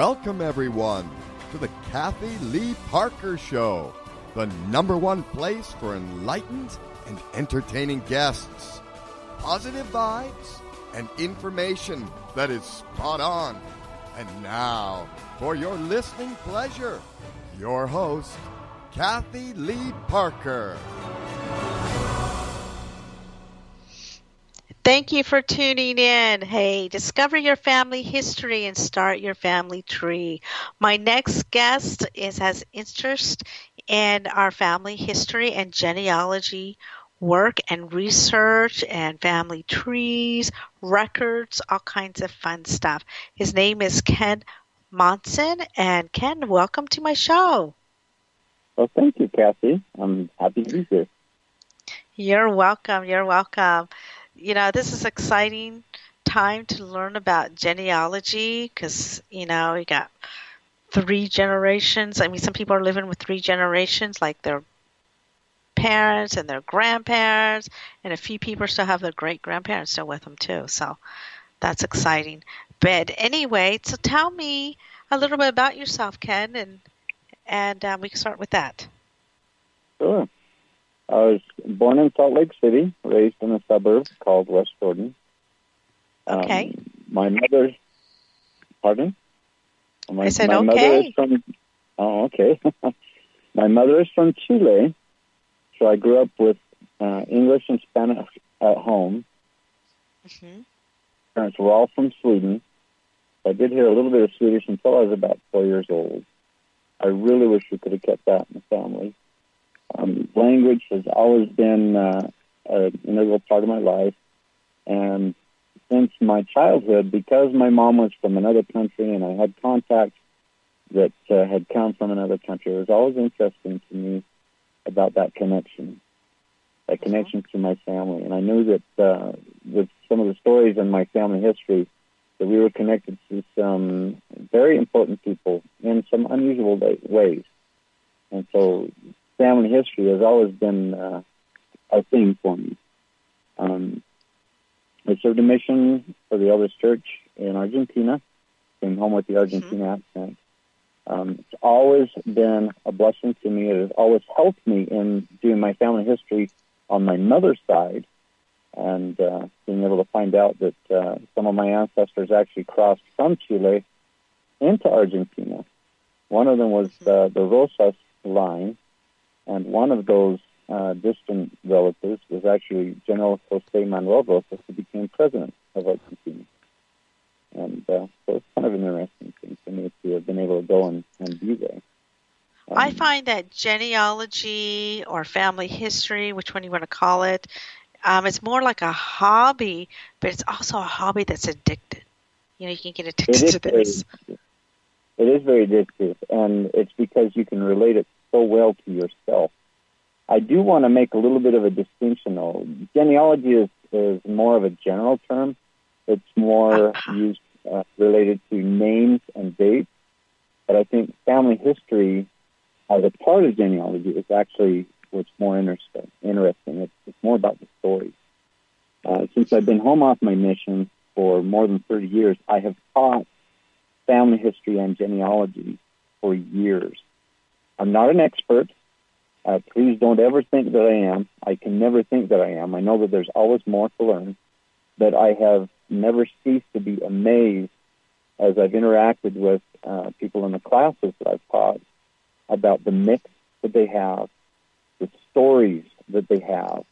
Welcome, everyone, to the Kathy Lee Parker Show, the number one place for enlightened and entertaining guests, positive vibes, and information that is spot on. And now, for your listening pleasure, your host, Kathy Lee Parker. Thank you for tuning in. Hey, discover your family history and start your family tree. My next guest is has interest in our family history and genealogy work and research and family trees, records, all kinds of fun stuff. His name is Ken Monson. And Ken, welcome to my show. Well, thank you, Kathy. I'm happy to be here. You're welcome. You're welcome. You know, this is exciting time to learn about genealogy because, you know, you got three generations. I mean, some people are living with three generations, like their parents and their grandparents, and a few people still have their great grandparents still with them too. So that's exciting. But anyway, so tell me a little bit about yourself, Ken, and and um, we can start with that. Sure. I was born in Salt Lake City, raised in a suburb called West Jordan. Okay. Um, my mother, pardon? My, I said my okay. Mother is from, oh, okay. my mother is from Chile, so I grew up with uh, English and Spanish at home. Mm-hmm. Parents were all from Sweden. I did hear a little bit of Swedish until I was about four years old. I really wish we could have kept that in the family. Um, language has always been uh, an integral part of my life, and since my childhood, because my mom was from another country and I had contacts that uh, had come from another country, it was always interesting to me about that connection, that connection to my family. And I knew that uh, with some of the stories in my family history, that we were connected to some very important people in some unusual ways. And so family history has always been uh, a thing for me. Um, I served a mission for the LDS Church in Argentina, came home with the Argentina mm-hmm. accent. Um, it's always been a blessing to me. It has always helped me in doing my family history on my mother's side and uh, being able to find out that uh, some of my ancestors actually crossed from Chile into Argentina. One of them was uh, the Rosas line, and one of those uh, distant relatives was actually General Jose Manuel Rosas, who became president of Argentina. And uh, so it's kind of an interesting thing for me to have been able to go and, and be there. Um, I find that genealogy or family history, which one you want to call it, um, it's more like a hobby, but it's also a hobby that's addicted. You know, you can get addicted to this. Very, it is very addictive, and it's because you can relate it so well to yourself. I do want to make a little bit of a distinction, though. Genealogy is, is more of a general term. It's more Uh-huh. used uh, related to names and dates. But I think family history, as a part of genealogy, is actually what's more interesting. Interesting. It's, it's more about the story. Uh, since I've been home off my mission for more than 30 years, I have taught family history and genealogy for years. I'm not an expert. Uh, please don't ever think that I am. I can never think that I am. I know that there's always more to learn, but I have never ceased to be amazed as I've interacted with uh, people in the classes that I've taught about the mix that they have, the stories that they have,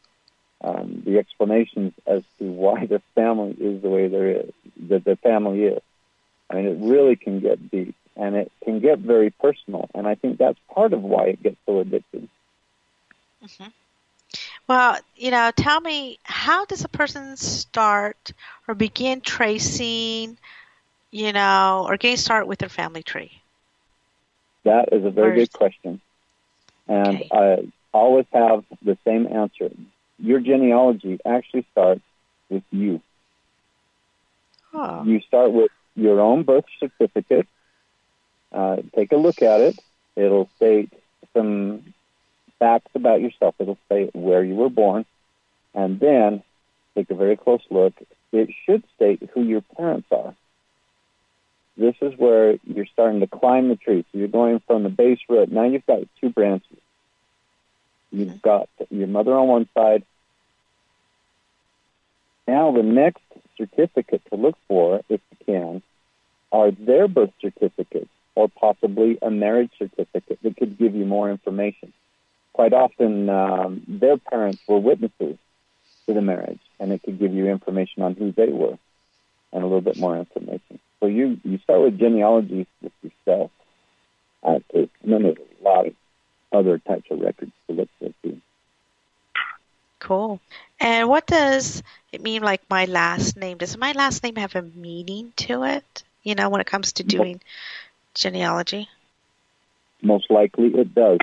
um, the explanations as to why their family is the way there is, that their family is. I mean, it really can get deep and it can get very personal. And I think that's part of why it gets so addicted. Mm-hmm. Well, you know, tell me, how does a person start or begin tracing, you know, or getting started with their family tree? That is a very First. good question. And Okay. I always have the same answer. Your genealogy actually starts with you. Oh, You start with your own birth certificate. Uh, take a look at it. It'll state some facts about yourself. It'll say where you were born. And then take a very close look. It should state who your parents are. this is where you're starting to climb the tree. So you're going from the base root. Now you've got two branches. You've got your mother on one side. Now the next certificate to look for, if you can, are their birth certificates or possibly a marriage certificate that could give you more information. Quite often, um, their parents were witnesses to the marriage, and it could give you information on who they were and a little bit more information. So you, you start with genealogy with yourself. Uh, and then there's a lot of other types of records to look for too. Cool. And what does it mean, like my last name? Does my last name have a meaning to it? You know, when it comes to doing genealogy? Most likely it does.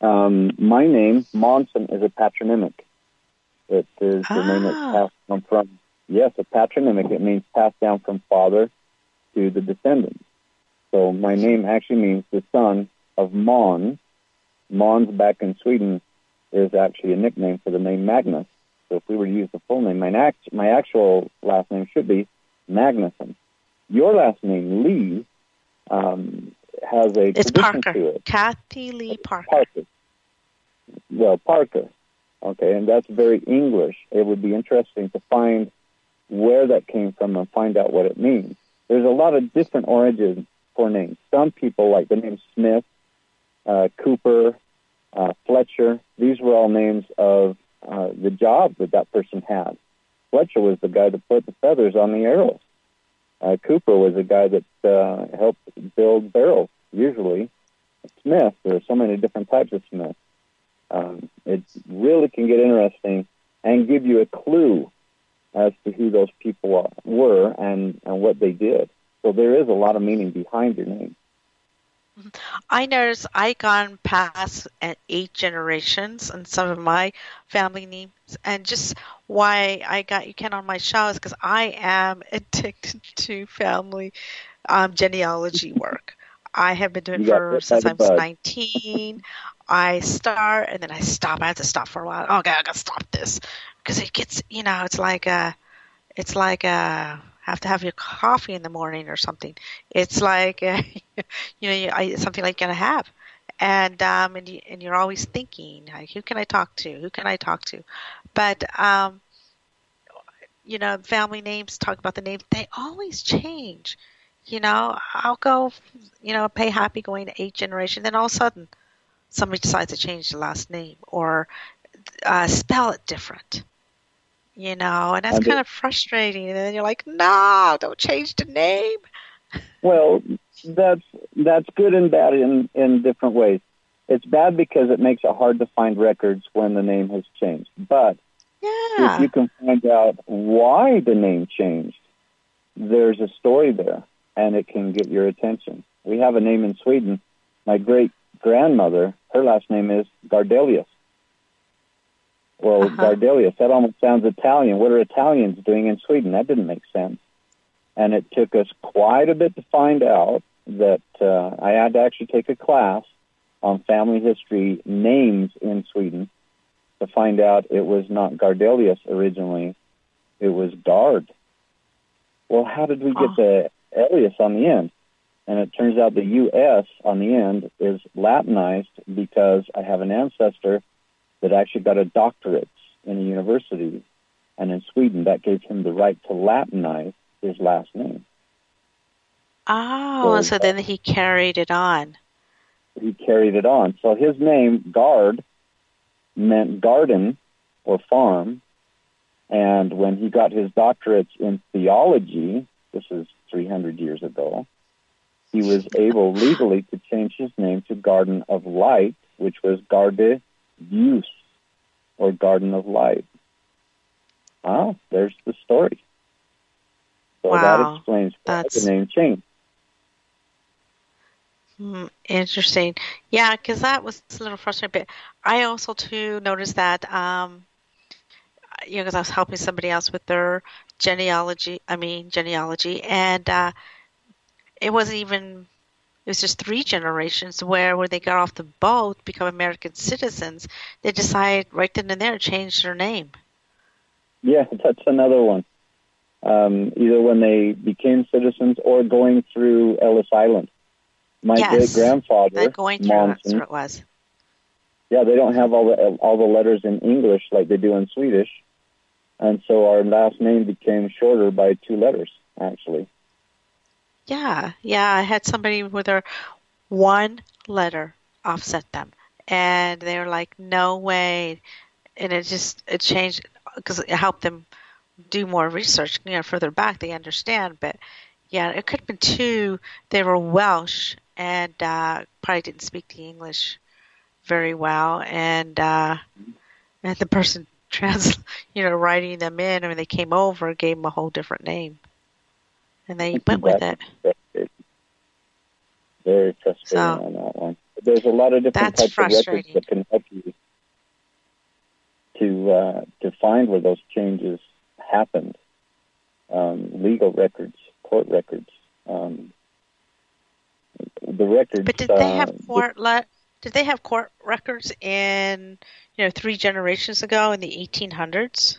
Um, my name, Monson, is a patronymic. It is the name that's Ah. passed down from, yes, a patronymic. It means passed down from father to the descendants. So my name actually means the son of Mon. Mons back in Sweden is actually a nickname for the name Magnus. So if we were to use the full name, my, act, my actual last name should be Magnusson. Your last name, Lee, um, has a It's Parker. to it. Kathy Lee Parker. Parker. Well, Parker. Okay, and that's very English. It would be interesting to find where that came from and find out what it means. There's a lot of different origins for names. Some people like the name Smith, uh, Cooper, uh, Fletcher. These were all names of uh, the job that that person had. Fletcher was the guy that put the feathers on the arrows. Uh, Cooper was a guy that uh, helped build barrels, usually. Smith, there are so many different types of Smith. Um, it really can get interesting and give you a clue as to who those people were and, and what they did. So there is a lot of meaning behind your name. I noticed I gone past uh, eight generations and some of my family names, and just why I got you Ken on my show is because I am addicted to family um, genealogy work. I have been doing for since I was 19. I start and then I stop. I have to stop for a while. Oh, okay, I gotta stop this because it gets, you know, it's like a, it's like a, have to have your coffee in the morning or something. It's like, you know, something like you're gonna have, and um, and you, and you're always thinking, like, who can I talk to? Who can I talk to? But um, you know, family names talk about the names. They always change. You know, I'll go, you know, pay happy going to eight generation. Then all of a sudden, somebody decides to change the last name or uh, spell it different. You know, and that's And it- kind of frustrating. And then you're like, no, don't change the name. Well, that's that's good and bad in in different ways. It's bad because it makes it hard to find records when the name has changed. But Yeah. if you can find out why the name changed, there's a story there, and it can get your attention. We have a name in Sweden. My great grandmother, her last name is Gardelius. Well, Uh-huh. Gardelius, that almost sounds Italian. What are Italians doing in Sweden? That didn't make sense. And it took us quite a bit to find out that uh, I had to actually take a class on family history names in Sweden to find out it was not Gardelius originally, it was Gard. Well, how did we get Oh. the alias on the end? And it turns out the US on the end is Latinized because I have an ancestor that actually got a doctorate in a university. And in Sweden, that gave him the right to Latinize his last name. Oh, So- so then he carried it on. he carried it on. So his name, Gard, meant garden or farm. And when he got his doctorate in theology, this is 300 years ago, he was able legally to change his name to Garden of Light, which was Garde Deus, or Garden of Light. Ah, there's the story. So Wow, that explains why that's- the name changed. Hmm, interesting. Yeah, because that was a little frustrating. But I also too noticed that, um, you know, because I was helping somebody else with their genealogy. I mean, genealogy, and uh, it wasn't even. It was just three generations where when they got off the boat, become American citizens, they decided right then and there to change their name. Yeah, that's another one. um, either when they became citizens or going through Ellis Island. My Yes. great grandfather, going through. That's Monson, what it was. yeah, they don't have all the all the letters in English like they do in Swedish, and so our last name became shorter by two letters. Actually, Yeah, yeah. I had somebody with their one letter offset them, and they were like, "No way!" And it just it changed because it helped them do more research. You know, further back they understand, but yeah, it could have been two. They were Welsh and uh, probably didn't speak the English very well, and uh, and the person trans, you know, writing them in when they came over gave them a whole different name, and they went with it. Very frustrating So- on that one. But there's a lot of different types of records that can help you to uh, to find where those changes happened. Um, legal records, court records. Um, the records. But did they uh, have court le- did they have court records in you know three generations ago in the 1800s?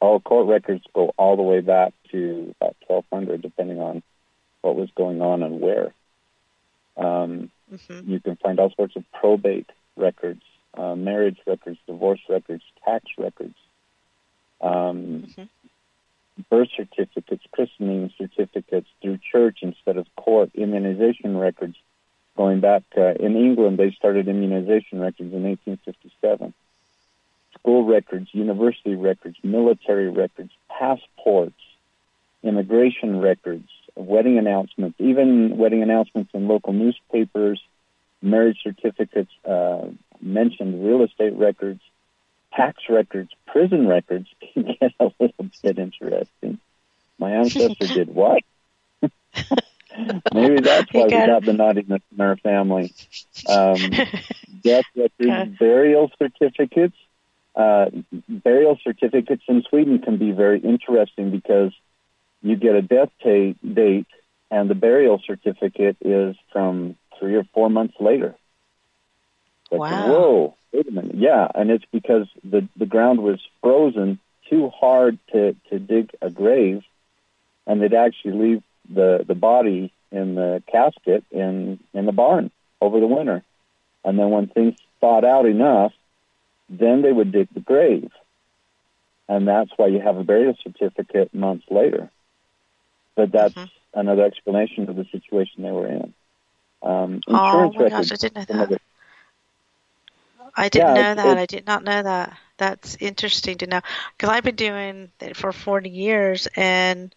All court records go all the way back to about 1200, depending on what was going on and where. Um, hmm you can find all sorts of probate records, uh, marriage records, divorce records, tax records, um, Mhm. birth certificates, christening certificates through church instead of court, immunization records. Going back uh, in England, they started immunization records in 1857. School records, university records, military records, passports, immigration records, wedding announcements, even wedding announcements in local newspapers, marriage certificates, uh, mentioned real estate records, tax records, prison records can get a little bit interesting. My ancestor did what? Maybe that's why we got- the naughtiness in our family. Um, death records, Okay. burial certificates. Uh, burial certificates in Sweden can be very interesting because you get a death ta- date and the burial certificate is from three or four months later. Like, Wow. Whoa, wait a minute. Yeah, and it's because the, the ground was frozen too hard to, to dig a grave, and they'd actually leave the, the body in the casket in, in the barn over the winter. And then when things thawed out enough, then they would dig the grave. And that's why you have a burial certificate months later. But that's Mhm. another explanation of the situation they were in. Um, oh my records. gosh, I didn't know that. it- I didn't Yeah, know that. I did not know that. That's interesting to know because I've been doing it for 40 years, and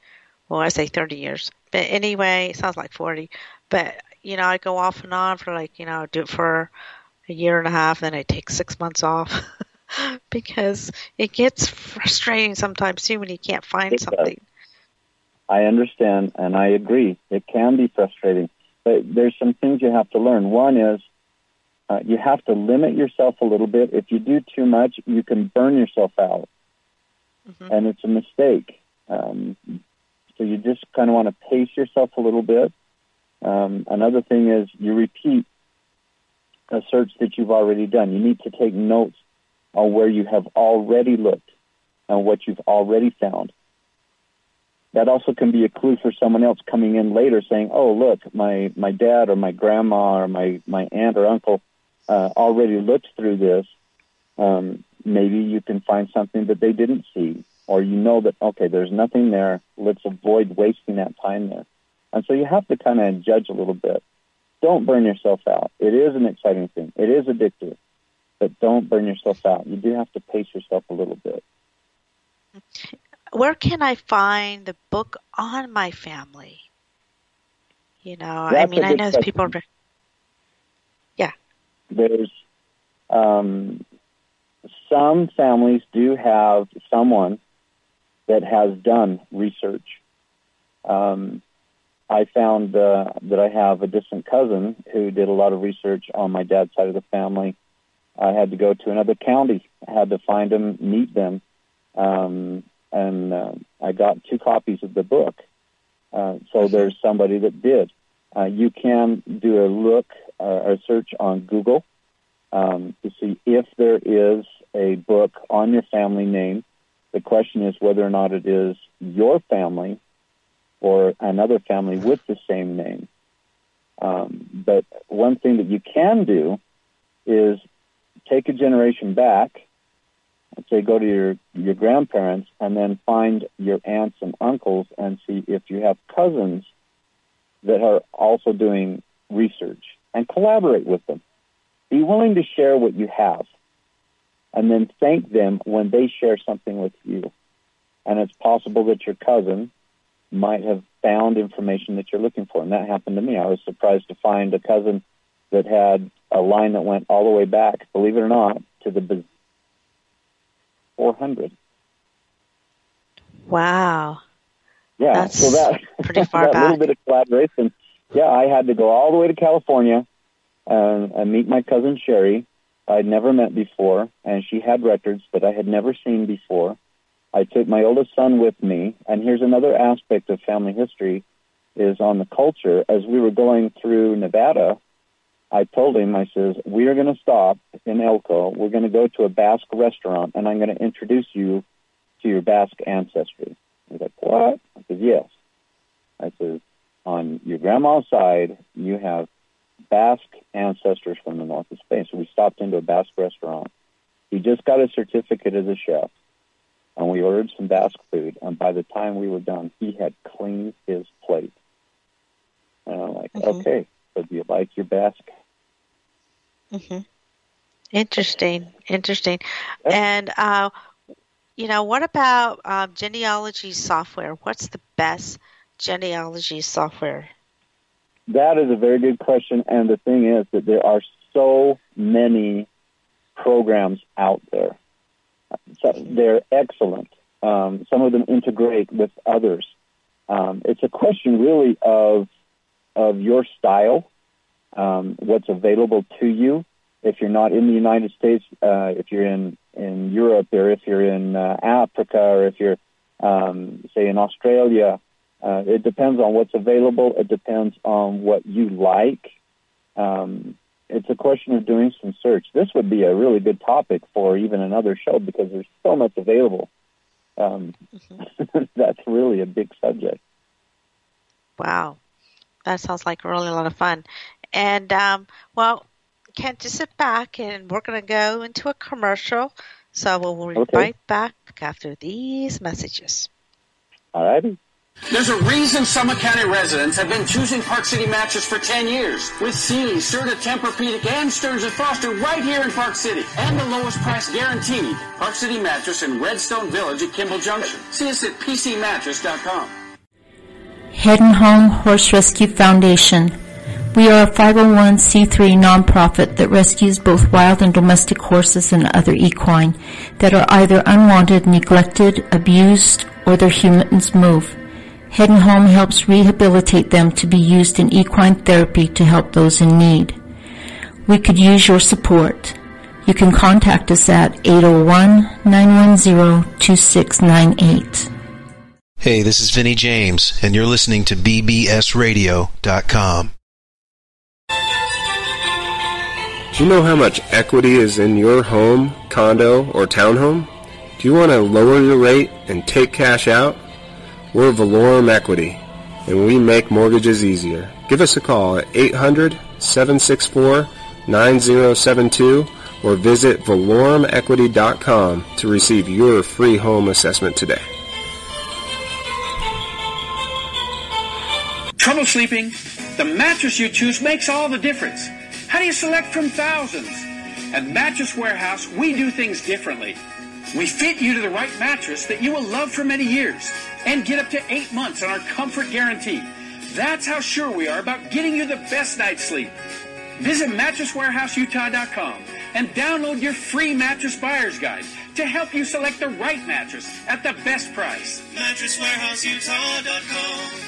well, I say 30 years, but anyway, it sounds like 40. But you know, I go off and on for like you know, do it for a year and a half, then I take six months off because it gets frustrating sometimes too when you can't find It does. something. I understand, and I agree. It can be frustrating, but there's some things you have to learn. One is uh, you have to limit yourself a little bit. If you do too much, you can burn yourself out, hmm and it's a mistake. Um, so you just kind of want to pace yourself a little bit. Um, another thing is you repeat a search that you've already done. You need to take notes on where you have already looked and what you've already found. That also can be a clue for someone else coming in later saying, oh, look, my, my dad or my grandma or my, my aunt or uncle uh, already looked through this. Um, maybe you can find something that they didn't see, or you know that, okay, there's nothing there. Let's avoid wasting that time there. And so you have to kind of judge a little bit. Don't burn yourself out. It is an exciting thing. It is addictive, but don't burn yourself out. You do have to pace yourself a little bit. Where can I find the book on my family? You know, I That's a mean, I know question. people. Yeah. There's um, some families do have someone that has done research. Um, I found uh, that I have a distant cousin who did a lot of research on my dad's side of the family. I had to go to another county. I had to find them, meet them, um, and uh, I got two copies of the book. Uh, so there's somebody that did. Uh, you can do a look uh, a search on Google um, to see if there is a book on your family name The question is whether or not it is your family or another family with the same name. Um, but one thing that you can do is take a generation back, and say go to your, your grandparents, and then find your aunts and uncles and see if you have cousins that are also doing research and collaborate with them. Be willing to share what you have and then thank them when they share something with you. And it's possible that your cousin might have found information that you're looking for. And that happened to me. I was surprised to find a cousin that had a line that went all the way back, believe it or not, to the 400. Wow. Yeah, That's so that, pretty far that back. little bit of collaboration. Yeah, I had to go all the way to California uh, and meet my cousin Sherry. I'd never met before, and she had records that I had never seen before. I took my oldest son with me, and here's another aspect of family history is on the culture. As we were going through Nevada, I told him, I says, we are going to stop in Elko. We're going to go to a Basque restaurant, and I'm going to introduce you to your Basque ancestry. He's like, what? I said, yes. I said, on your grandma's side, you have Basque ancestors from the north of Spain. So we stopped into a Basque restaurant. He just got a certificate as a chef, and we ordered some Basque food. And by the time we were done, he had cleaned his plate. And I'm like, Mhm. okay, so do you like your Basque? hmm Interesting. Interesting. And, uh, you know, what about um, genealogy software? What's the best genealogy software? That is a very good question. And the thing is that there are so many programs out there. So they're excellent. Um, some of them integrate with others. Um, it's a question really of of your style, um, what's available to you. If you're not in the United States, uh, if you're in in Europe, or if you're in uh, Africa, or if you're um, say in Australia, uh, it depends on what's available. It depends on what you like. Um, it's a question of doing some search. This would be a really good topic for even another show because there's so much available. Um, that's really a big subject. Wow. That sounds like really a lot of fun. And, um, well, Kent, just sit back and we're going to go into a commercial. So we'll be Okay. right back after these messages. All righty. There's a reason Summit County residents have been choosing Park City Mattress for 10 years. With Sealy, Serta, Tempur-Pedic, and Stearns & Foster right here in Park City. And the lowest price guaranteed. Park City Mattress in Redstone Village at Kimball Junction. See us at PCMattress.com. And Home Horse Rescue Foundation. We are a 501c3 nonprofit that rescues both wild and domestic horses and other equine that are either unwanted, neglected, abused, or their humans move. Head and Home helps rehabilitate them to be used in equine therapy to help those in need. We could use your support. You can contact us at 801-910-2698. Hey, this is Vinny James, and you're listening to BBSRadio.com. Do you know how much equity is in your home, condo, or townhome? Do you want to lower your rate and take cash out? We're Valorum Equity, and we make mortgages easier. Give us a call at 800-764-9072 or visit valorumequity.com to receive your free home assessment today. Trouble sleeping? The mattress you choose makes all the difference. How do you select from thousands? At Mattress Warehouse, we do things differently. We fit you to the right mattress that you will love for many years and get up to eight months on our comfort guarantee. That's how sure we are about getting you the best night's sleep. Visit MattressWarehouseUtah.com and download your free mattress buyer's guide to help you select the right mattress at the best price. MattressWarehouseUtah.com.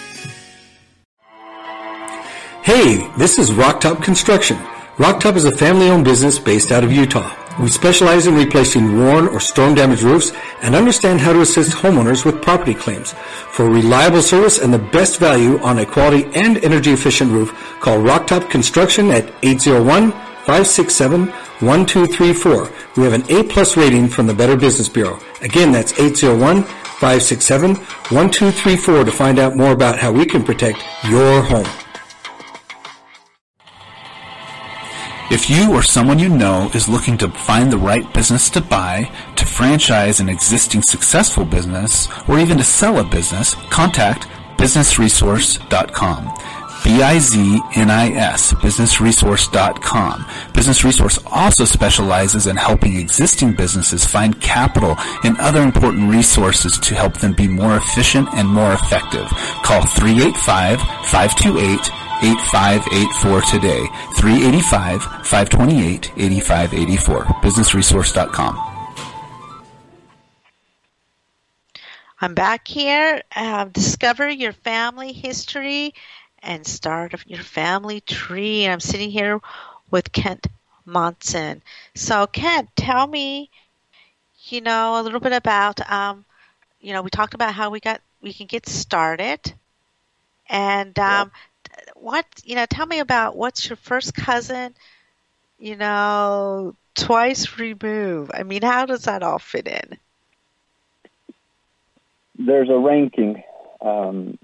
Hey, this is Rocktop Construction. Rocktop is a family-owned business based out of Utah. We specialize in replacing worn or storm-damaged roofs and understand how to assist homeowners with property claims. For reliable service and the best value on a quality and energy-efficient roof, call Rocktop Construction at 801-567-1000 1234. We have an A plus rating from the Better Business Bureau. Again, that's 801 567 1234 to find out more about how we can protect your home. If you or someone you know is looking to find the right business to buy, to franchise an existing successful business, or even to sell a business, contact businessresource.com. B-I-Z-N-I-S, businessresource.com. Business Resource also specializes in helping existing businesses find capital and other important resources to help them be more efficient and more effective. Call 385-528 8584 today. 385 528 8584. BusinessResource.com. I'm back here. Uh, discover your family history and start your family tree. I'm sitting here with Kent Monson. So, Kent, tell me, you know, a little bit about, um, you know, we talked about how we got we can get started, and um, what you know tell me about what's your first cousin you know twice removed. I mean how does that all fit in? There's a ranking. Um,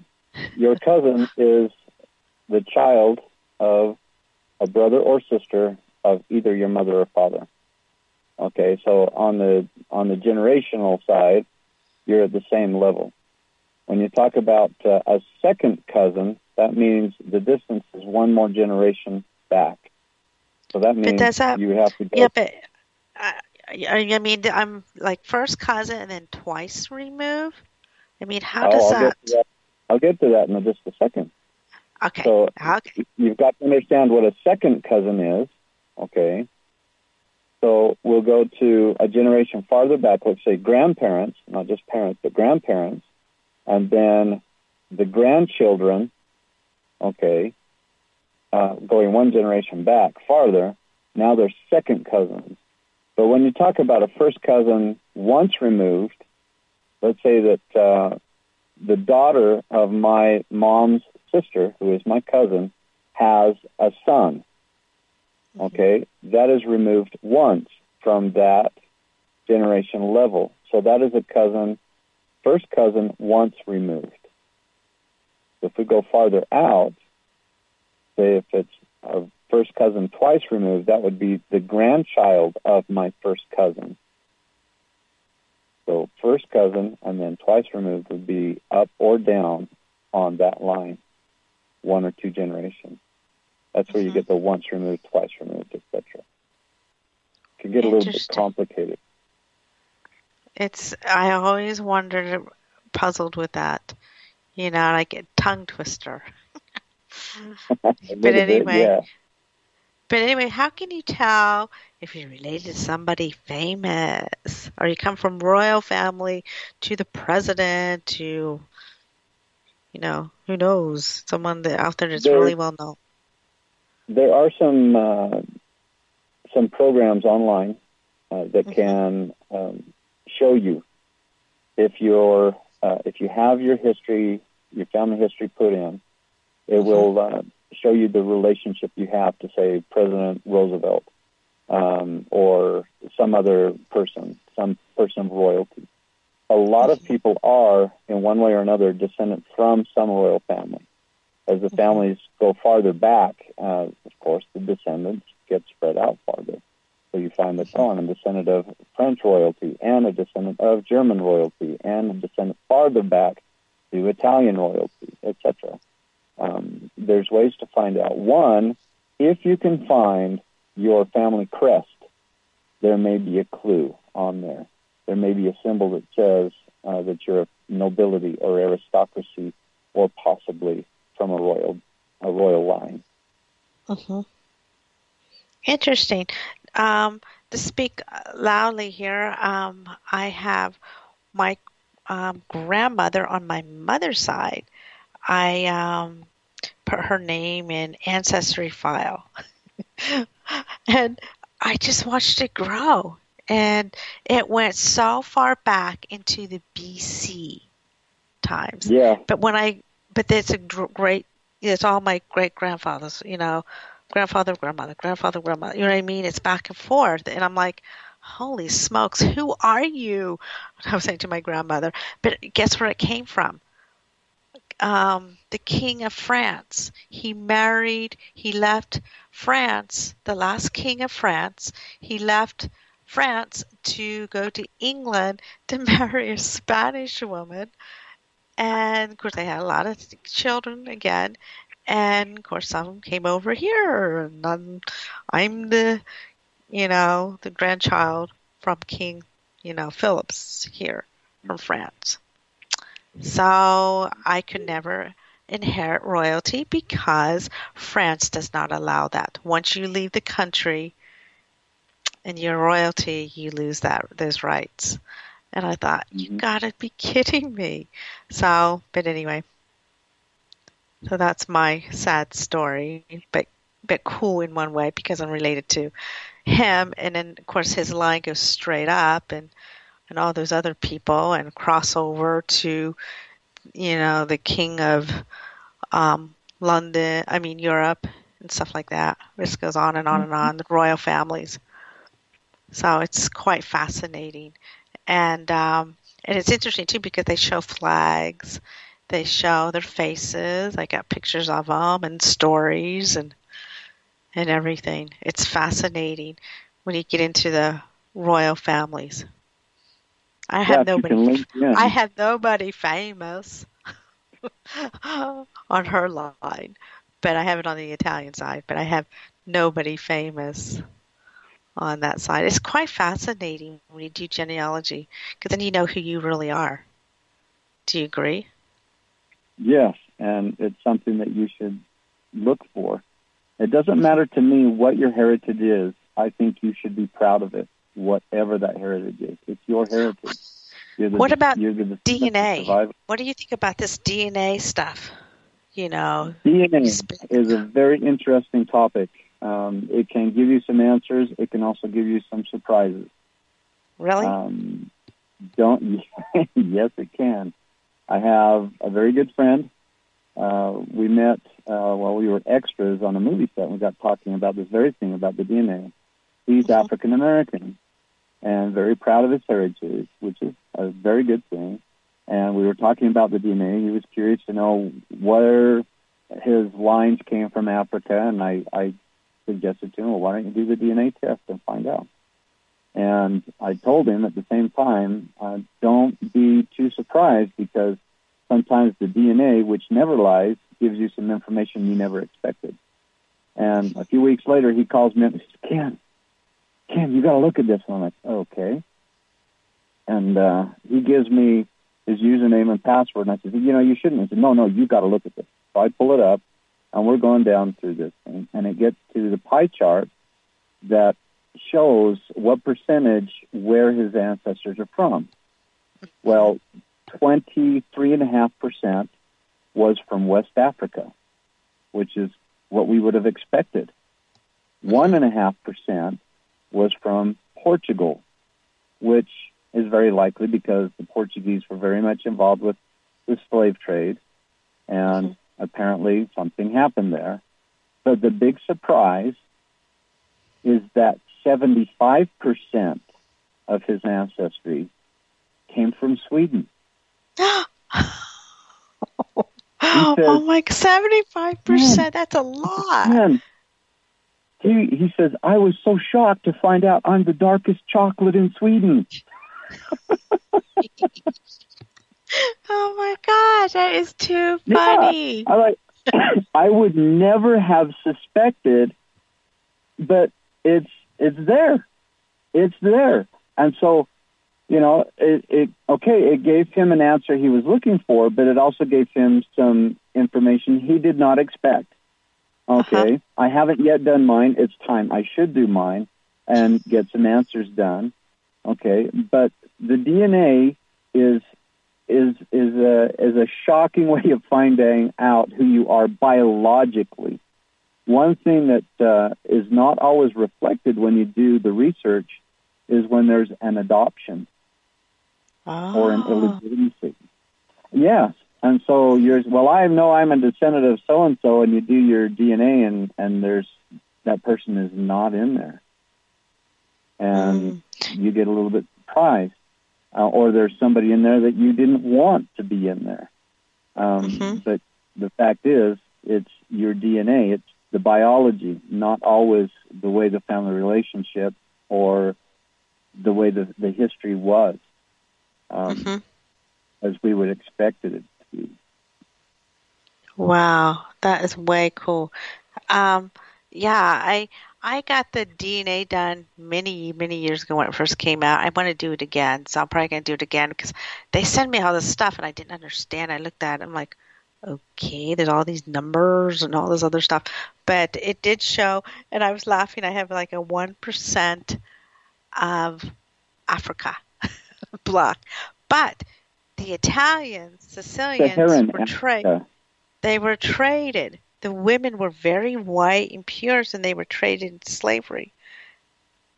your cousin is the child of a brother or sister of either your mother or father. Okay so on the on the generational side you're at the same level. When you talk about uh, a second cousin that means the distance is one more generation back. So that means that, you have to go. Yeah, but uh, I mean, I'm like first cousin and then twice removed. I mean, how oh, does I'll that... Get that? I'll get to that in just a second. Okay. So okay. you've got to understand what a second cousin is. Okay. So we'll go to a generation farther back. Let's say grandparents, not just parents, but grandparents, and then the grandchildren okay, uh, going one generation back farther, now they're second cousins. But when you talk about a first cousin once removed, let's say that uh, the daughter of my mom's sister, who is my cousin, has a son. Mm-hmm. Okay, that is removed once from that generation level. So that is a cousin, first cousin once removed. If we go farther out, say if it's a first cousin twice removed, that would be the grandchild of my first cousin. So first cousin and then twice removed would be up or down on that line, one or two generations. That's where mm-hmm. you get the once removed, twice removed, etc. It can get a little bit complicated. It's I always wondered, puzzled with that you know, like a tongue twister. but anyway, bit, yeah. but anyway, how can you tell if you're related to somebody famous, or you come from royal family to the president to, you know, who knows, someone that out there that's there, really well known. There are some uh, some programs online uh, that mm-hmm. can um, show you if you're uh, if you have your history your family history put in. It mm-hmm. will uh, show you the relationship you have to, say, President Roosevelt um, or some other person, some person of royalty. A lot of mm-hmm. people are, in one way or another, descendant from some royal family. As the mm-hmm. families go farther back, uh, of course, the descendants get spread out farther. So you find that, oh, I'm a descendant of French royalty and a descendant of German royalty and a descendant farther back to Italian royalty, etc. Um, there's ways to find out. One, if you can find your family crest, there may be a clue on there. There may be a symbol that says uh, that you're a nobility or aristocracy, or possibly from a royal a royal line. Mm-hmm. Interesting. Um, to speak loudly here, um, I have my um, grandmother on my mother's side, I um, put her name in ancestry file, and I just watched it grow, and it went so far back into the BC times. Yeah. But when I, but it's a great, it's all my great grandfathers, you know, grandfather, grandmother, grandfather, grandmother. You know what I mean? It's back and forth. And I'm like, holy smokes, who are you? I was saying to my grandmother. But guess where it came from? Um, the king of France. He married, he left France, the last king of France. He left France to go to England to marry a Spanish woman. And of course, they had a lot of children again. And of course, some came over here, and I'm, I'm the, you know, the grandchild from King, you know, Philip's here from France. So I could never inherit royalty because France does not allow that. Once you leave the country and you're royalty, you lose that those rights. And I thought, you Mhm. gotta be kidding me. So, but anyway, so that's my sad story, but but cool in one way because I'm related to him, and then of course his line goes straight up, and and all those other people, and crossover to, you know, the king of um, London, I mean Europe, and stuff like that. This goes on and on and on. The royal families. So it's quite fascinating, and um, and it's interesting too because they show flags, they show their faces. I got pictures of them and stories and and everything. It's fascinating when you get into the royal families. I had if nobody. can link in. I had nobody famous on her line, but I have it on the Italian side. But I have nobody famous on that side. It's quite fascinating when you do genealogy because then you know who you really are. Do you agree? Yes, and it's something that you should look for. It doesn't matter to me what your heritage is. I think you should be proud of it, whatever that heritage is. It's your heritage. The, What about DNA? What do you think about this DNA stuff? You know, DNA Spin- is a very interesting topic. Um, it can give you some answers. It can also give you some surprises. really? Um, don't yes, it can. I have a very good friend. Uh, we met uh, while we were extras on a movie set. and We got talking about this very thing about the DNA. He's Mhm. African American and very proud of his heritage, which is a very good thing. And we were talking about the DNA. He was curious to know where his lines came from Africa, and I, I suggested to him, well, why don't you do the DNA test and find out? And I told him at the same time, uh, don't be too surprised because sometimes the DNA, which never lies, gives you some information you never expected. And a few weeks later, he calls me up and says, Ken, Ken, you got to look at this. And I'm like, okay. And uh, he gives me his username and password. And I said, you know, you shouldn't. He said, no, no, you got to look at this. So I pull it up, and we're going down through this thing. And it gets to the pie chart that shows what percentage where his ancestors are from. Well, 23.5% was from West Africa, which is what we would have expected. 1.5% was from Portugal, which is very likely because the Portuguese were very much involved with the slave trade, and apparently something happened there. But the big surprise is that 75% of his ancestry came from Sweden. Oh my, seventy-five percent. That's a lot. Man, he, he says, I was so shocked to find out I'm the darkest chocolate in Sweden. Oh my gosh, that is too Yeah. funny. I like I would never have suspected, but it's it's there. It's there. And so, you know, it, it okay, it gave him an answer he was looking for, but it also gave him some information he did not expect. Okay. I haven't yet done mine. It's time. I should do mine and get some answers done. Okay. But the DNA is is is a is a shocking way of finding out who you are biologically. One thing that uh, is not always reflected when you do the research is when there's an adoption or an Oh. illegitimacy. Yes, and so you're well. I know I'm a descendant of so and so, and you do your DNA, and and there's that person is not in there, and mm. you get a little bit surprised, uh, or there's somebody in there that you didn't want to be in there. Um, mm-hmm. But the fact is, it's your DNA. It's the biology, not always the way the family relationship or the way the, the history was, um, mm-hmm. as we would expect it to be. Wow, that is way cool. Um, yeah, I I got the DNA done many many years ago when it first came out. I want to do it again, so I'm probably gonna do it again because they sent me all this stuff and I didn't understand. I looked at it, and I'm like, okay, there's all these numbers and all this other stuff, but it did show, and I was laughing. I have like a one percent of Africa block, but the Italians, Sicilians were traded. They were traded. The women were very white and pure, and they were traded in slavery.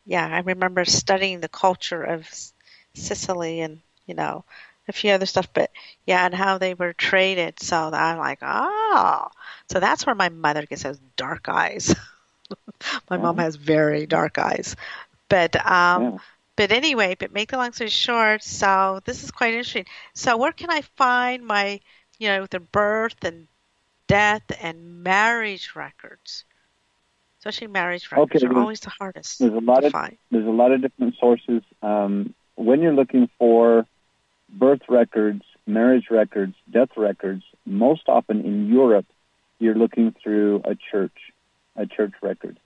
Yeah, I remember studying the culture of Sicily and you know a few other stuff, but yeah, and how they were traded. So I'm like, oh, so that's where my mother gets those dark eyes. my mom has very dark eyes, but um, yeah. But anyway, but make the long story short, so this is quite interesting. So where can I find my, you know, the birth and death and marriage records? Especially marriage records okay, are always the hardest. There's a lot of find. there's a lot of different sources. Um, when you're looking for birth records, marriage records, death records, most often in Europe, you're looking through a church, a church record.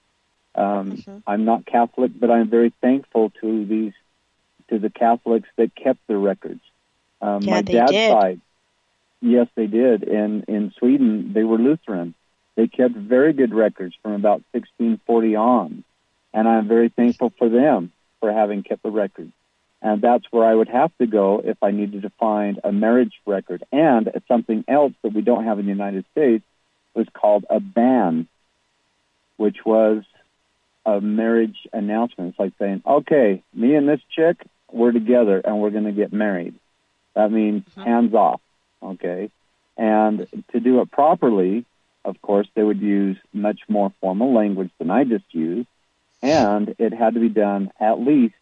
Um, mm-hmm. I'm not Catholic, but I'm very thankful to these, to the Catholics that kept the records. Um, yeah, my dad's did. side, yes, they did. And in Sweden, they were Lutheran. They kept very good records from about 1640 on, and I'm very thankful for them for having kept the records. And that's where I would have to go if I needed to find a marriage record. And something else that we don't have in the United States was called a ban, which was a marriage announcement. It's like saying, okay, me and this chick, we're together and we're going to get married. That means mm-hmm. hands off, okay? And to do it properly, of course, they would use much more formal language than I just used, and it had to be done at least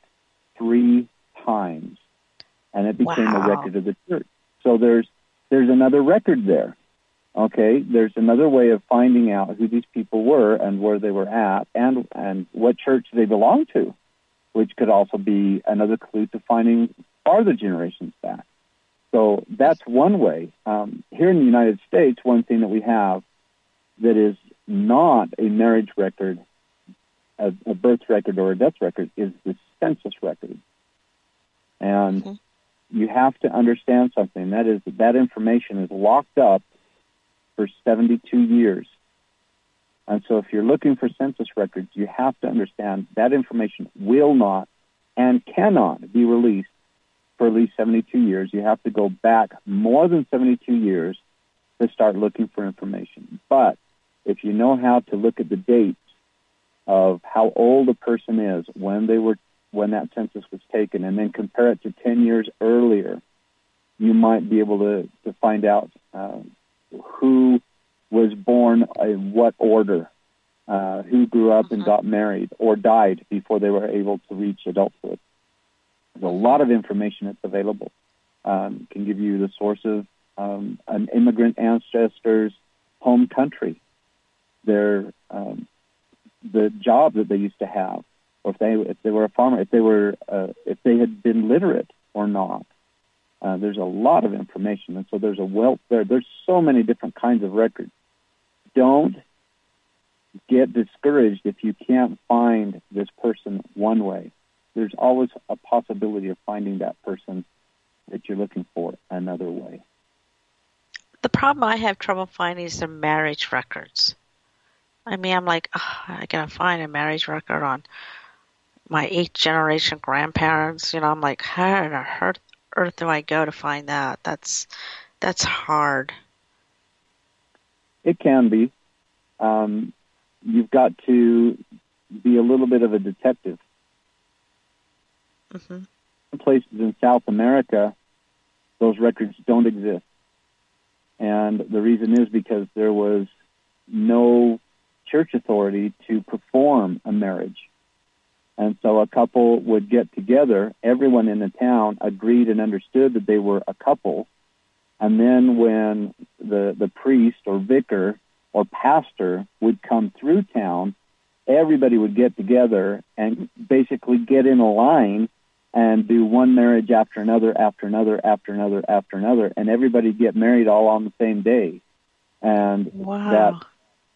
three times, and it became wow. a record of the church. So there's there's another record there. Okay, there's another way of finding out who these people were and where they were at, and and what church they belonged to, which could also be another clue to finding farther generations back. So that's one way. Um, here in the United States, one thing that we have that is not a marriage record, a, a birth record, or a death record is the census record. And mm-hmm. you have to understand something. That is that, that information is locked up for 72 years. And so if you're looking for census records, you have to understand that information will not and cannot be released for at least 72 years. You have to go back more than 72 years to start looking for information. But if you know how to look at the dates of how old a person is, when they were when that census was taken and then compare it to 10 years earlier, you might be able to, to find out uh, who was born in what order, uh, who grew up and got married or died before they were able to reach adulthood. There's a lot of information that's available. Um, can give you the source of um, an immigrant ancestor's home country, their um, the job that they used to have, or if they if they were a farmer, if they were uh, if they had been literate or not. Uh, there's a lot of information, and so there's a wealth there. There's so many different kinds of records. Don't get discouraged if you can't find this person one way. There's always a possibility of finding that person that you're looking for another way. The problem I have trouble finding is the marriage records. I mean, I'm like, oh, I gotta find a marriage record on my eighth generation grandparents. You know, I'm like, how on earth, earth do I go to find that? That's that's hard. It can be. Um, you've got to be a little bit of a detective. Mm-hmm. Some places in South America, those records don't exist. And the reason is because there was no church authority to perform a marriage. And so a couple would get together. Everyone in the town agreed and understood that they were a couple. And then when the, the priest or vicar or pastor would come through town, everybody would get together and basically get in a line and do one marriage after another, after another, after another, after another, and everybody get married all on the same day. And wow. that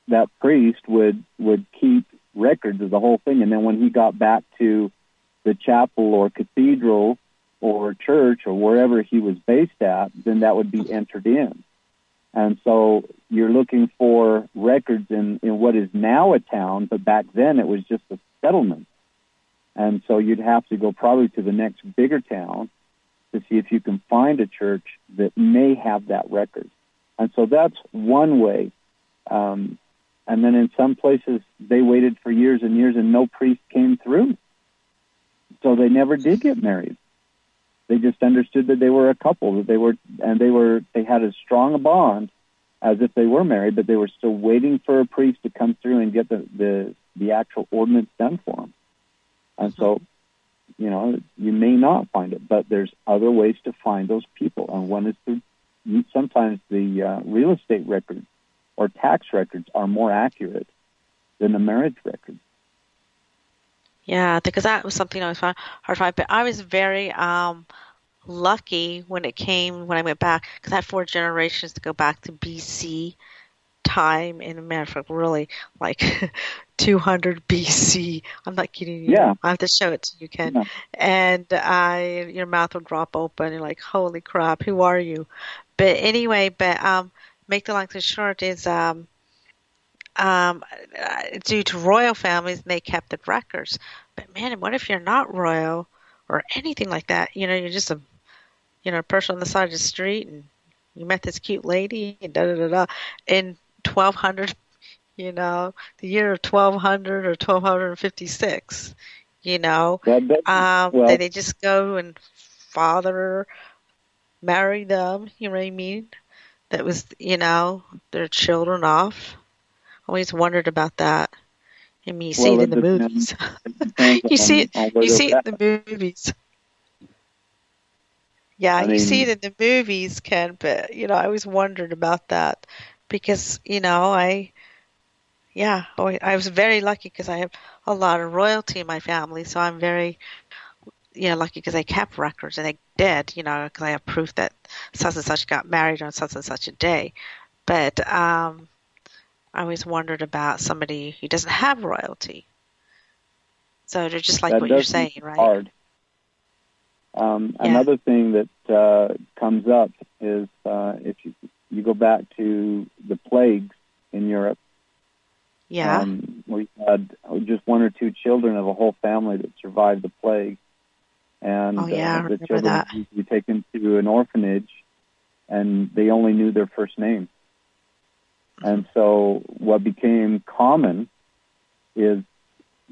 that priest would would keep records of the whole thing, and then when he got back to the chapel or cathedral or church or wherever he was based at, then that would be entered in. And so you're looking for records in, in what is now a town, but back then it was just a settlement. And so you'd have to go probably to the next bigger town to see if you can find a church that may have that record. And so that's one way. Um, and then in some places, they waited for years and years and no priest came through. So they never did get married. They just understood that they were a couple, that they were, and they were, they had as strong a bond as if they were married, but they were still waiting for a priest to come through and get the, the, the actual ordinance done for them. And so, you know, you may not find it, but there's other ways to find those people. And one is through sometimes the uh, real estate records or tax records are more accurate than the marriage records. Yeah, because that was something I was hard to find. But I was very um, lucky when it came when I went back because I had four generations to go back to BC time in America. Really, like 200 BC. I'm not kidding you. Yeah. I have to show it to you. Yeah. And I, your mouth will drop open. You're like, holy crap, who are you? But anyway, but um, make the long story short is um, um, due to royal families, they kept the records. But man, what if you're not royal or anything like that? You know, you're just a, you know, person on the side of the street, and you met this cute lady, and da da da da. In 1200, you know, the year of 1200 or 1256, you know, doesn't- um, well- they, they just go and father marry them. You know what I mean? That was, you know, their children off. Always wondered about that. I mean, you see Well, it in the movies. you see it. on- on where You see it in the movies. Yeah, I you see it in the movies, Ken. But you know, I always wondered about that because you know, I, yeah, I was very lucky because I have a lot of royalty in my family, so I'm very, you know, lucky because they kept records and they did, you know, because they have proof that such and such got married on such and such a day. But um, I always wondered about somebody who doesn't have royalty. So they're just like that what you're saying, right? Hard. Um, Yeah. Another thing that uh, comes up is uh, if you, you go back to the plagues in Europe, Yeah. um, we had just one or two children of a whole family that survived the plague, and Oh, yeah, uh, the children that. would be taken to an orphanage, and they only knew their first name. And so, what became common is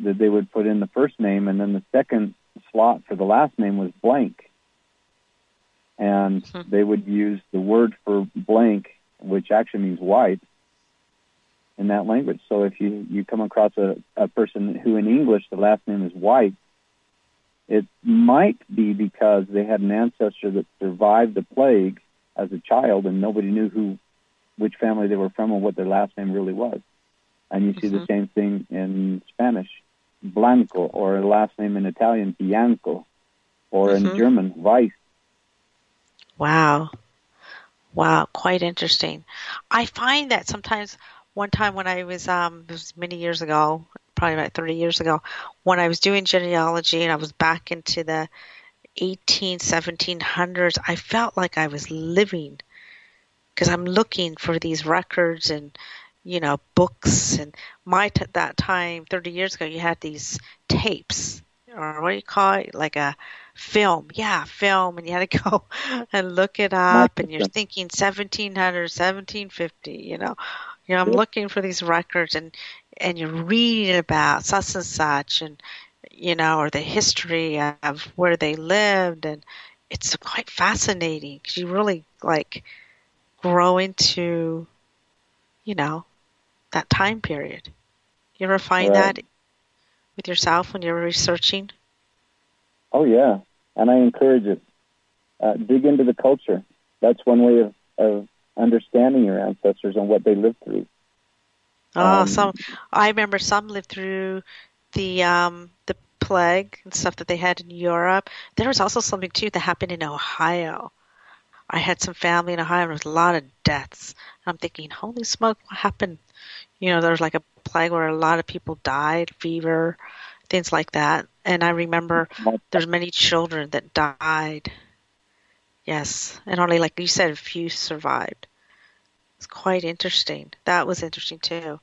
that they would put in the first name, and then the second slot for the last name was blank. And Hmm. they would use the word for blank, which actually means white, in that language. So if you, you come across a, a person who in English the last name is White, it might be because they had an ancestor that survived the plague as a child and nobody knew who which family they were from or what their last name really was. And you see the Mhm. same thing in Spanish, Blanco, or a last name in Italian, Bianco, or Mhm. in German, Weiss. Wow. Wow, quite interesting. I find that sometimes one time when I was um it was many years ago, probably about 30 years ago, when I was doing genealogy and I was back into the 18 1700s, I felt like I was living because I'm looking for these records and you know books. And my t- that time 30 years ago you had these tapes or what do you call it? Like a film. Yeah film. And you had to go and look it up. And you're thinking 1700 1750 you know you know i'm looking for these records and and you're reading about such and such and you know or the history of where they lived and it's quite fascinating because you really like grow into you know that time period You ever find Right. that with yourself when you're researching? Oh yeah, and I encourage it. Uh, dig into the culture. That's one way of, of understanding your ancestors and what they lived through. Oh, Um, some I remember some lived through the um the plague and stuff that they had in Europe. There was also something too that happened in Ohio. I had some family in Ohio there was a lot of deaths. And I'm thinking, holy smoke, what happened? You know, there was like a plague where a lot of people died, fever, things like that. And I remember there's many children that died. Yes, and only like you said, a few survived. It's quite interesting. That was interesting too.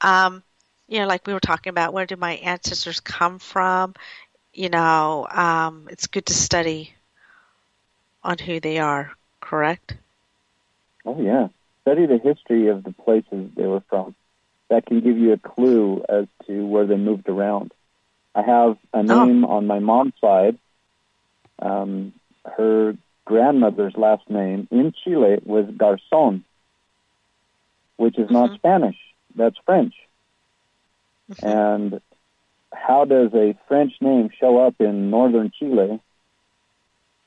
Um, you know, like we were talking about, where do my ancestors come from? You know, um, it's good to study on who they are. Correct? Oh yeah, study the history of the places they were from. That can give you a clue as to where they moved around. I have a name on my mom's side. Um, her grandmother's last name in Chile was Garzón, which is not mm-hmm. Spanish. That's French. Mm-hmm. And how does a French name show up in northern Chile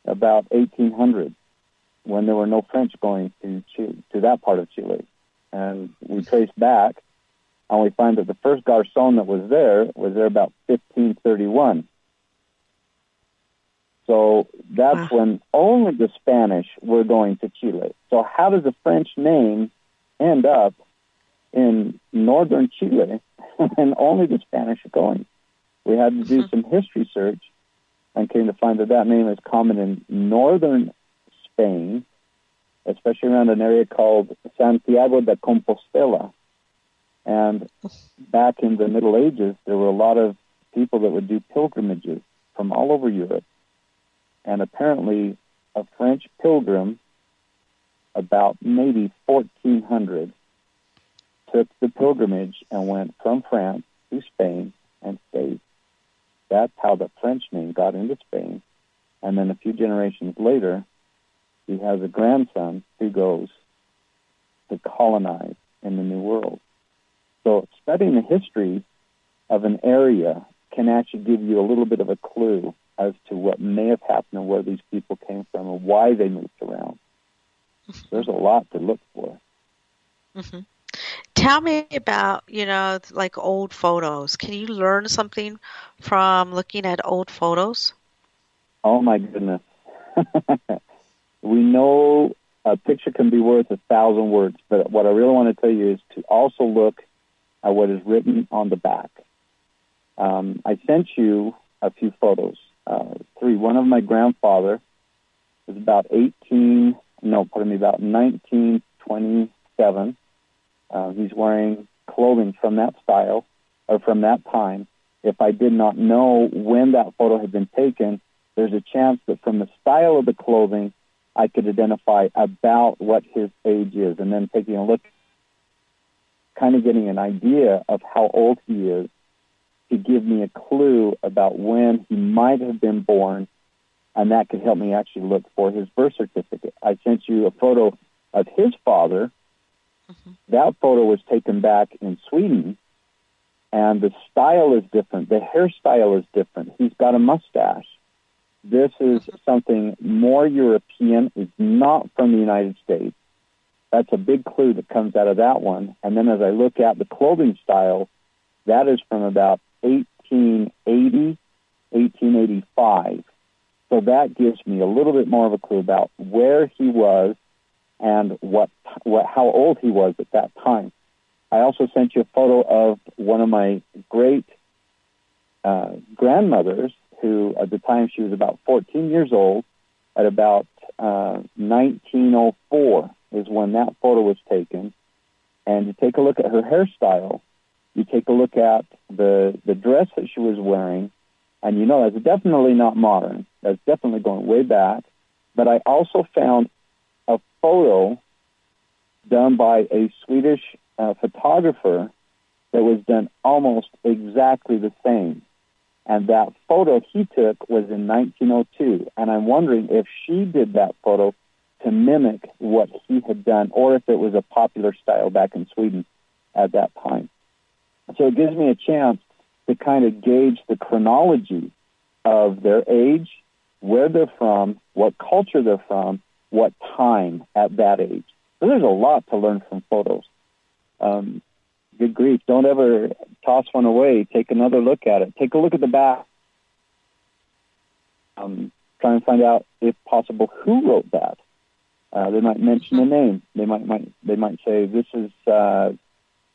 about 1800 when there were no French going to Chile, to that part of Chile? And we mm-hmm. trace back and we find that the first Garzón that was there was there about 1531. So that's when only the Spanish were going to Chile. So how does a French name end up in northern Chile and only the Spanish are going? We had to do hmm. some history search and came to find that that name is common in northern Spain, especially around an area called Santiago de Compostela. And back in the Middle Ages, there were a lot of people that would do pilgrimages from all over Europe. And apparently, a French pilgrim, about maybe 1400, took the pilgrimage and went from France to Spain and stayed. That's how the French name got into Spain. And then a few generations later, he has a grandson who goes to colonize in the New World. So studying the history of an area can actually give you a little bit of a clue as to what may have happened and where these people came from and why they moved around. There's a lot to look for. hmm Tell me about, you know, like old photos. Can you learn something from looking at old photos? Oh my goodness. we know a picture can be worth a thousand words, but what I really want to tell you is to also look at what is written on the back. Um, I sent you a few photos, uh, three. One of my grandfather was about 18, no, pardon me, about 1927. Uh, he's wearing clothing from that style or from that time. If I did not know when that photo had been taken, there's a chance that from the style of the clothing, I could identify about what his age is. And then taking a look, kind of getting an idea of how old he is to give me a clue about when he might have been born. And that could help me actually look for his birth certificate. I sent you a photo of his father. Mm-hmm. That photo was taken back in Sweden and the style is different. The hairstyle is different. He's got a mustache. This is mm-hmm. something more European. It's not from the United States. That's a big clue that comes out of that one. And then as I look at the clothing style, that is from about 1880, 1885. So that gives me a little bit more of a clue about where he was and what, what how old he was at that time. I also sent you a photo of one of my great uh, grandmothers, who at the time she was about 14 years old. At about uh, 1904 is when that photo was taken. And you take a look at her hairstyle. You take a look at the the dress that she was wearing, and you know that's definitely not modern. That's definitely going way back. But I also found a photo done by a Swedish uh, photographer that was done almost exactly the same. And that photo he took was in 1902. And I'm wondering if she did that photo to mimic what he had done or if it was a popular style back in Sweden at that time. So it gives me a chance to kind of gauge the chronology of their age, where they're from, what culture they're from, what time at that age. So there's a lot to learn from photos. Um, good grief. Don't ever toss one away. Take another look at it. Take a look at the back. Um, try and find out, if possible, who wrote that. Uh, they might mention a name. They might, might they might say this is uh,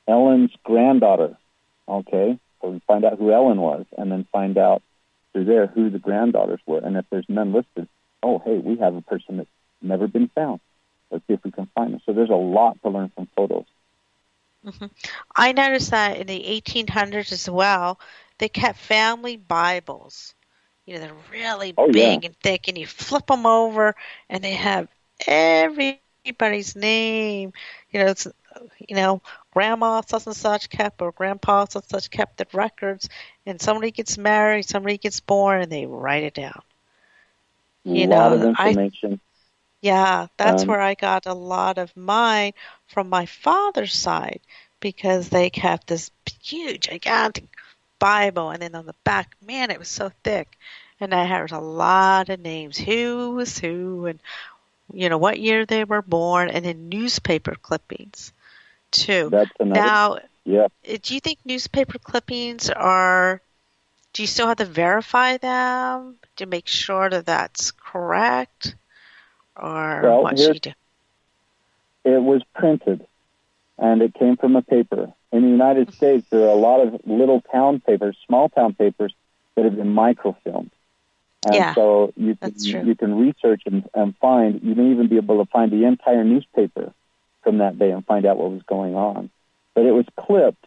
Ellen's granddaughter. Okay, so we find out who Ellen was, and then find out through there who the granddaughters were. And if there's none listed, oh hey, we have a person that's never been found. Let's see if we can find them. So there's a lot to learn from photos. Mm-hmm. I noticed that in the 1800s as well, they kept family Bibles. You know, they're really Oh, big yeah. and thick, and you flip them over, and they have everybody's name. You know, it's you know, grandma such and such kept, or grandpa such and such kept the records, and somebody gets married, somebody gets born, and they write it down. You a lot of know, I information. yeah, that's Um, where I got a lot of mine from my father's side because they kept this huge, gigantic Bible, and then on the back, man, it was so thick, and I had a lot of names, who was who, and you know what year they were born, and then newspaper clippings too. That's another. Now, yeah. uh, do you think newspaper clippings are? Do you still have to verify them to make sure that that's correct, or Well, what you do? it was printed and it came from a paper. In the United States, there are a lot of little town papers, small town papers that have been microfilmed. And Yeah, so you can, you can research and, and find, you may even be able to find the entire newspaper from that day and find out what was going on. But it was clipped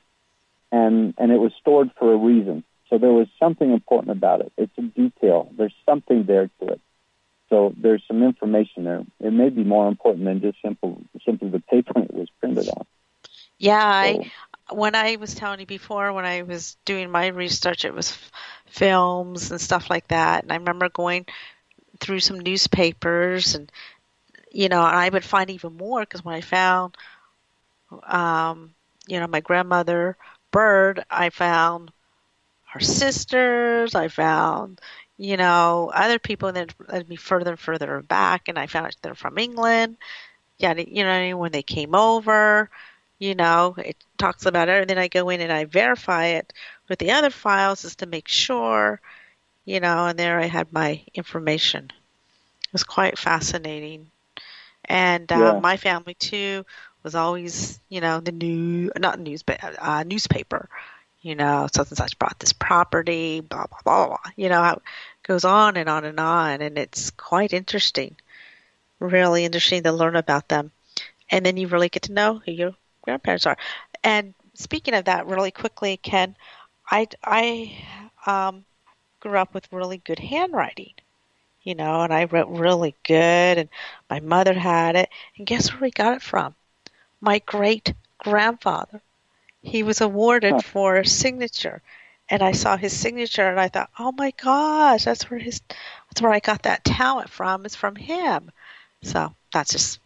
and, and it was stored for a reason. So there was something important about it. It's a detail. There's something there to it. So there's some information there. It may be more important than just simple, simply the paper it was printed on. Yeah, I when I was telling you before, when I was doing my research, it was f- films and stuff like that. And I remember going through some newspapers, and you know, and I would find even more because when I found, um, you know, my grandmother Bird, I found her sisters. I found, you know, other people that led me further and further back, and I found they're from England. Yeah, you know, when they came over, you know, it talks about it, and then I go in and I verify it with the other files just to make sure, you know, and there I had my information. It was quite fascinating. And uh, Yeah. my family too was always, you know, the new, not news, but uh, newspaper. You know, such and such bought this property, blah blah blah blah. You know, how it goes on and on and on, and it's quite interesting. Really interesting to learn about them, and then you really get to know who your grandparents are. And speaking of that, really quickly, Ken, I I um, grew up with really good handwriting you know, and I wrote really good, and my mother had it. And guess where we got it from? My great grandfather. He was awarded Huh. for signature, and I saw his signature, and I thought, oh my gosh, that's where his, that's where I got that talent from. It's from him. So that's just,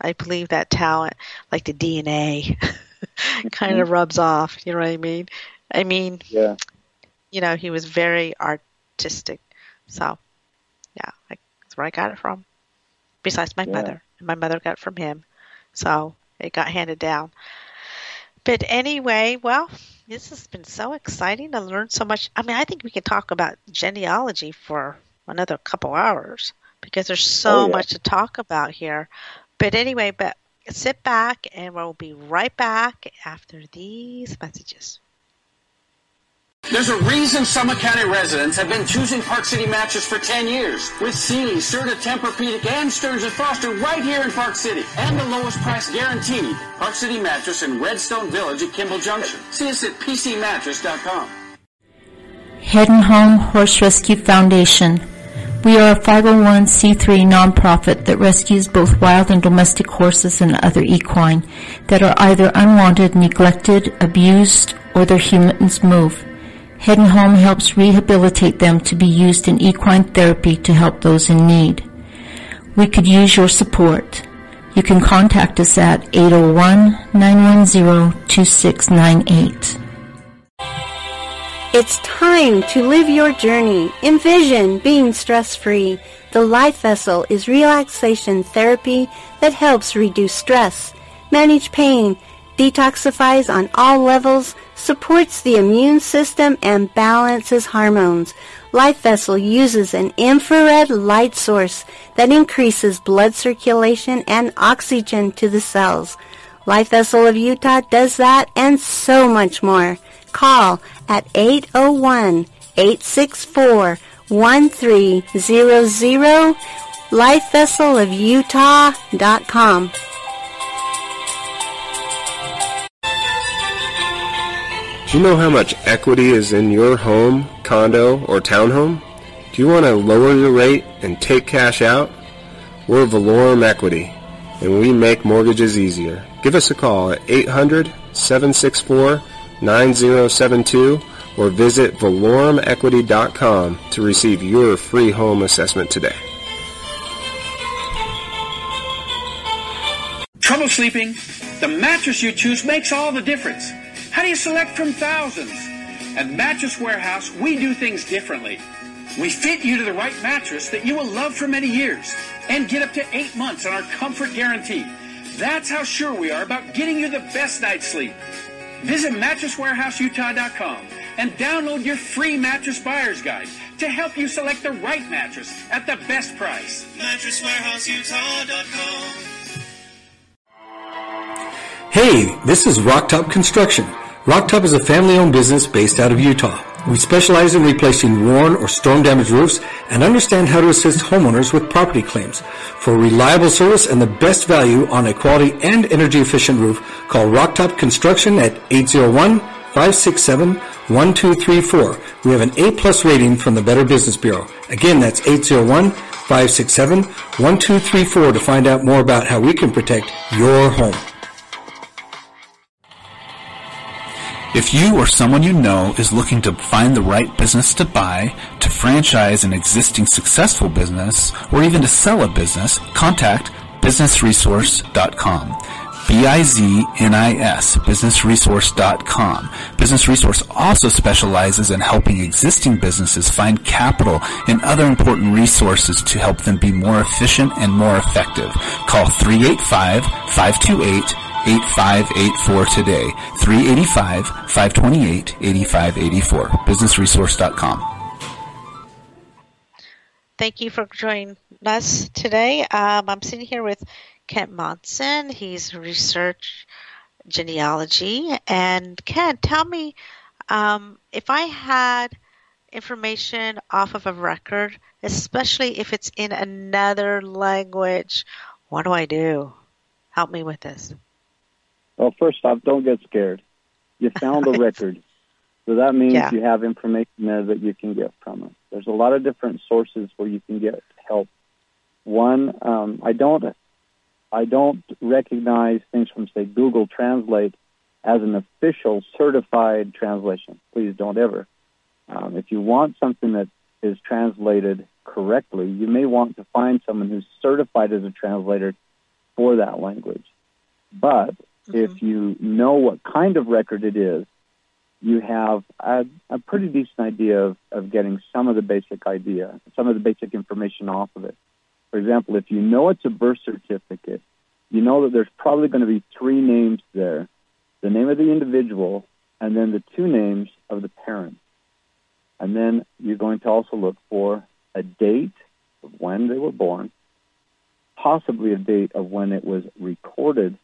I believe that talent, like the DNA, kind of rubs off. You know what I mean? I mean, yeah. you know, he was very artistic. So, yeah, I, that's where I got it from. Besides my Yeah. mother, and my mother got it from him. So it got handed down. But anyway, well, this has been so exciting to learn so much. I mean, I think we could talk about genealogy for another couple hours because there's so Oh, yeah. much to talk about here. But anyway, but sit back and we'll be right back after these messages. There's a reason Summit County residents have been choosing Park City Mattress for 10 years. With Sealy, Serta, Tempur-Pedic, and Stearns & Foster right here in Park City. And the lowest price guaranteed. Park City Mattress in Redstone Village at Kimball Junction. See us at PCMattress.com. And Home Horse Rescue Foundation. We are a 501c3 nonprofit that rescues both wild and domestic horses and other equine that are either unwanted, neglected, abused, or their humans move. And Home helps rehabilitate them to be used in equine therapy to help those in need. We could use your support. You can contact us at 801-910-2698. It's time to live your journey. Envision being stress-free. The Life Vessel is relaxation therapy that helps reduce stress, manage pain, detoxifies on all levels, supports the immune system, and balances hormones. Life Vessel uses an infrared light source that increases blood circulation and oxygen to the cells. Life Vessel of Utah does that and so much more. Call at 801-864-1300 lifevesselofutah.com. Do you know how much equity is in your home, condo, or townhome? Do you want to lower your rate and take cash out? We're Valorum Equity, and we make mortgages easier. Give us a call at 800-764-9072 or visit valorumequity.com to receive your free home assessment today. Trouble sleeping? The mattress you choose makes all the difference. How do you select from thousands? At Mattress Warehouse, we do things differently. We fit you to the right mattress that you will love for many years and get up to eight months on our comfort guarantee. That's how sure we are about getting you the best night's sleep. Visit MattressWarehouseUtah.com and download your free mattress buyer's guide to help you select the right mattress at the best price. MattressWarehouseUtah.com. Hey, this is Rocktop Construction. Rocktop is a family-owned business based out of Utah. We specialize in replacing worn or storm-damaged roofs and understand how to assist homeowners with property claims. For reliable service and the best value on a quality and energy-efficient roof, call Rocktop Construction at 801-567-1234. We have an A-plus rating from the Better Business Bureau. Again, that's 801-567-1234 to find out more about how we can protect your home. If you or someone you know is looking to find the right business to buy, to franchise an existing successful business, or even to sell a business, contact businessresource.com. B-I-Z-N-I-S, businessresource.com. Business Resource also specializes in helping existing businesses find capital and other important resources to help them be more efficient and more effective. Call 385-528 8584 today. 385 528 8584. BusinessResource.com. Thank you for joining us today. Um, I'm sitting here with Ken Monson. He's research genealogy. And Kent, tell me um, if I had information off of a record, especially if it's in another language, what do I do? Help me with this. Well, first off, don't get scared. You found a record. So that means Yeah. you have information there that you can get from it. There's a lot of different sources where you can get help. One, um, I don't, I don't recognize things from say Google Translate as an official certified translation. Please don't ever. Um, if you want something that is translated correctly, you may want to find someone who's certified as a translator for that language. But if mm-hmm. you know what kind of record it is, you have a, a pretty decent idea of, of getting some of the basic idea, some of the basic information off of it. For example, if you know it's a birth certificate, you know that there's probably going to be three names there the name of the individual, and then the two names of the parents. And then you're going to also look for a date of when they were born, possibly a date of when it was recorded,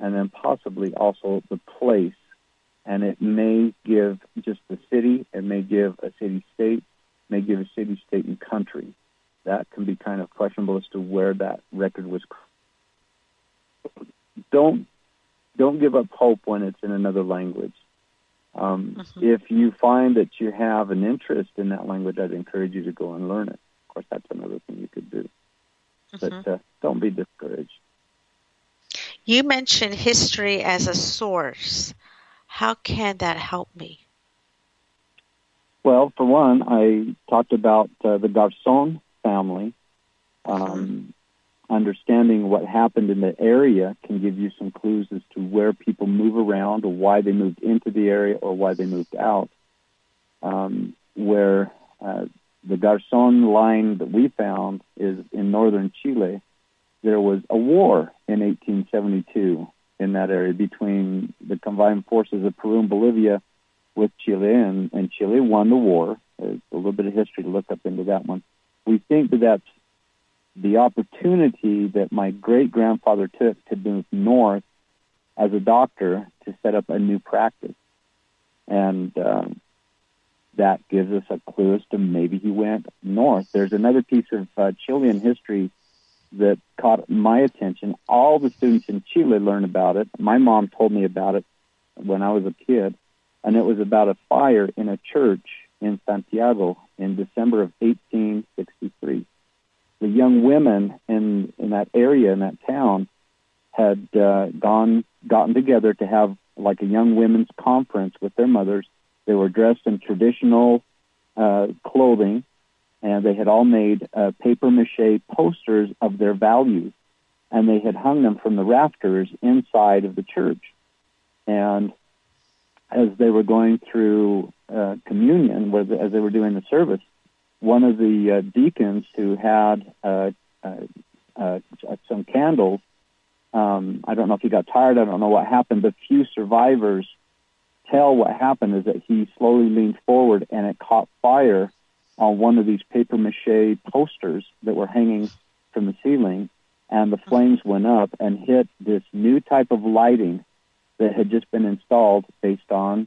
and then possibly also the place. And it may give just the city, it may give a city state, may give a city state and country. That can be kind of questionable as to where that record was. Don't don't give up hope when it's in another language. Um, If you find that you have an interest in that language, I'd encourage you to go and learn it. Of course, that's another thing you could do. But uh, don't be discouraged. You mentioned history as a source. How can that help me? Well, for one, I talked about uh, the Garzón family. Um, understanding what happened in the area can give you some clues as to where people move around or why they moved into the area or why they moved out. um, where uh, the Garzon line that we found is in northern Chile. There was a war in 1872 in that area between the combined forces of Peru and Bolivia with Chile, and, and Chile won the war. There's a little bit of history to look up into that one. We think that that's the opportunity that my great grandfather took to move north as a doctor to set up a new practice. And um, that gives us a clue as to maybe he went north. There's another piece of uh, Chilean history that caught my attention. All the students in Chile learned about it. My mom told me about it when I was a kid, and it was about a fire in a church in Santiago in December of 1863. The young women in in that area in that town had uh, gone gotten together to have like a young women's conference with their mothers. They were dressed in traditional uh, clothing, and they had all made uh, paper mache posters of their values, and they had hung them from the rafters inside of the church. And as they were going through uh, communion, as they were doing the service, one of the uh, deacons who had uh, uh, uh, some candles um, I don't know if he got tired. I don't know what happened, but few survivors tell what happened is that he slowly leaned forward and it caught fire on one of these paper mache posters that were hanging from the ceiling, and the flames went up and hit this new type of lighting that had just been installed based on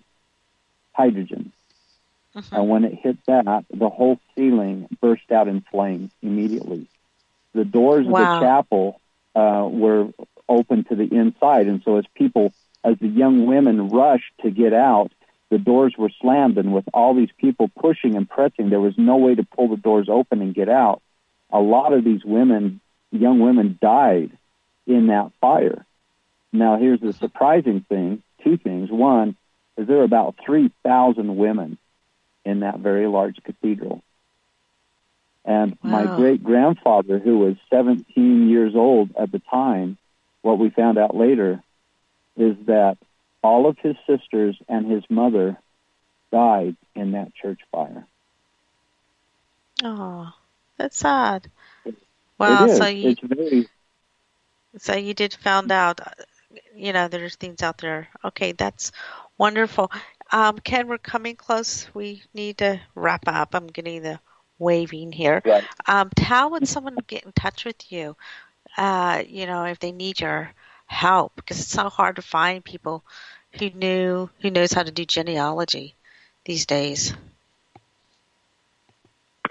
hydrogen. Mm-hmm. And when it hit that, the whole ceiling burst out in flames immediately. The doors Wow. of the chapel uh, were open to the inside, and so as people, as the young women rushed to get out, the doors were slammed, and with all these people pushing and pressing, there was no way to pull the doors open and get out. A lot of these women, young women, died in that fire. Now, here's the surprising thing: two things. One is there were about three thousand women in that very large cathedral. And my great grandfather, who was 17 years old at the time, what we found out later is that all of his sisters and his mother died in that church fire. Oh, that's sad. Is. so you it's very so you did found out, uh, you know, there's things out there. Okay, that's wonderful. Um, Ken, we're coming close. We need to wrap up. I'm getting the waving here. Right. Um, how would someone get in touch with you? Uh, you know, if they need your help, because it's so hard to find people who knew who knows how to do genealogy these days.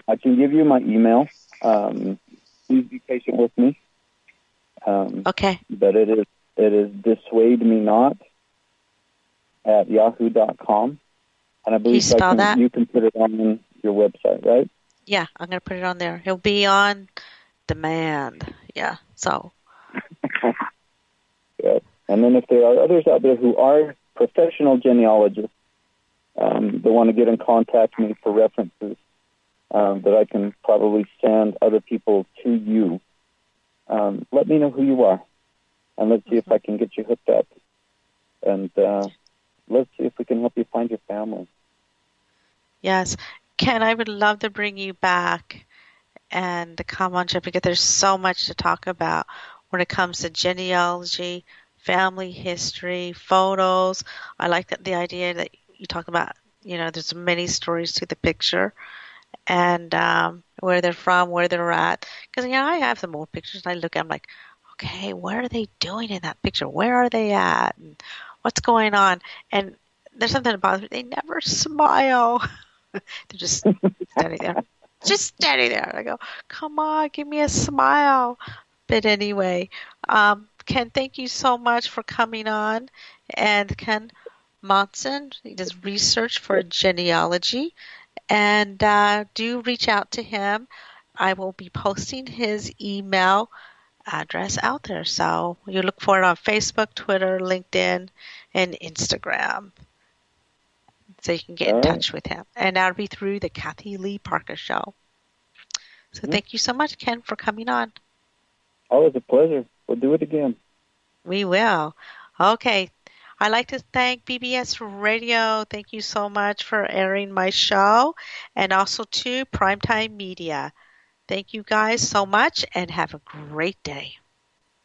I can give you my email. Um, please be patient with me. Um, Okay. but it is it is dissuade me not at yahoo.com. And I believe spell I can, that? you can put it on your website, right? Yeah, I'm gonna put it on there. He'll be on demand. Yeah. So. And then if there are others out there who are professional genealogists um, that want to get in contact with me for references, um, that I can probably send other people to you, um, let me know who you are. And let's see if I can get you hooked up. And uh, let's see if we can help you find your family. yes, Ken, I would love to bring you back and come on show because there's so much to talk about when it comes to genealogy, family history, photos. I like that the idea that you talk about. You know, there's many stories to the picture, and um, where they're from, where they're at. Because you know, I have some old pictures, and I look at them like, okay, what are they doing in that picture? Where are they at? And what's going on? And there's something about them. They never smile. They're just standing there, just standing there. I go, come on, give me a smile. But anyway, um, Ken, thank you so much for coming on. And Ken Monson, he does research for genealogy. And uh, do reach out to him. I will be posting his email address out there. So you look for it on Facebook, Twitter, LinkedIn, and Instagram. So you can get in All right. touch with him. And that'll be through the Kathy Lee Parker Show. So Mhm. thank you so much, Ken, for coming on. Always a pleasure. We'll do it again. We will. Okay. I'd like to thank BBS Radio. Thank you so much for airing my show and also to Primetime Media. Thank you guys so much and have a great day.